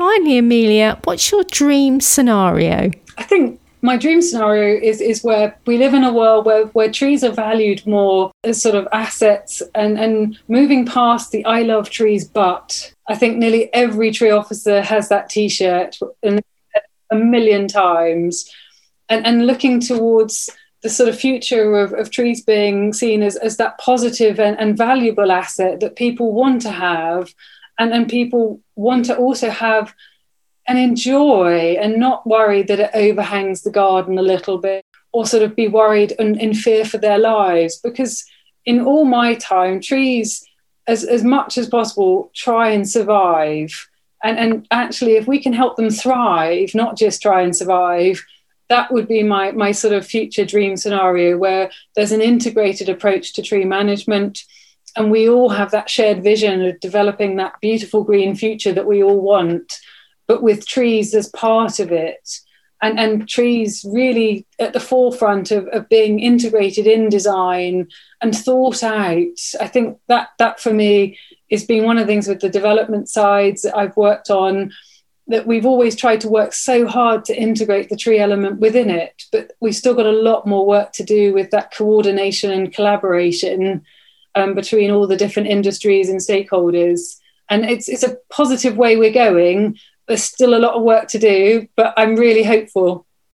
Finally, Amelia, what's your dream scenario? I think my dream scenario is is where we live in a world where, where trees are valued more as sort of assets and, and moving past the I love trees but I think nearly every tree officer has that t-shirt a million times and, and looking towards the sort of future of, of trees being seen as, as that positive and, and valuable asset that people want to have and, then people want to also have and enjoy and not worry that it overhangs the garden a little bit or sort of be worried and in fear for their lives. Because in all my time trees as, as much as possible try and survive. And, and actually if we can help them thrive not just try and survive that would be my, my sort of future dream scenario where there's an integrated approach to tree management and we all have that shared vision of developing that beautiful green future that we all want but with trees as part of it. And, and trees really at the forefront of, of being integrated in design and thought out. I think that that for me is been one of the things with the development sides that I've worked on that we've always tried to work so hard to integrate the tree element within it, but we've still got a lot more work to do with that coordination and collaboration um, between all the different industries and stakeholders. And it's it's a positive way we're going, there's still a lot of work to do, but I'm really hopeful.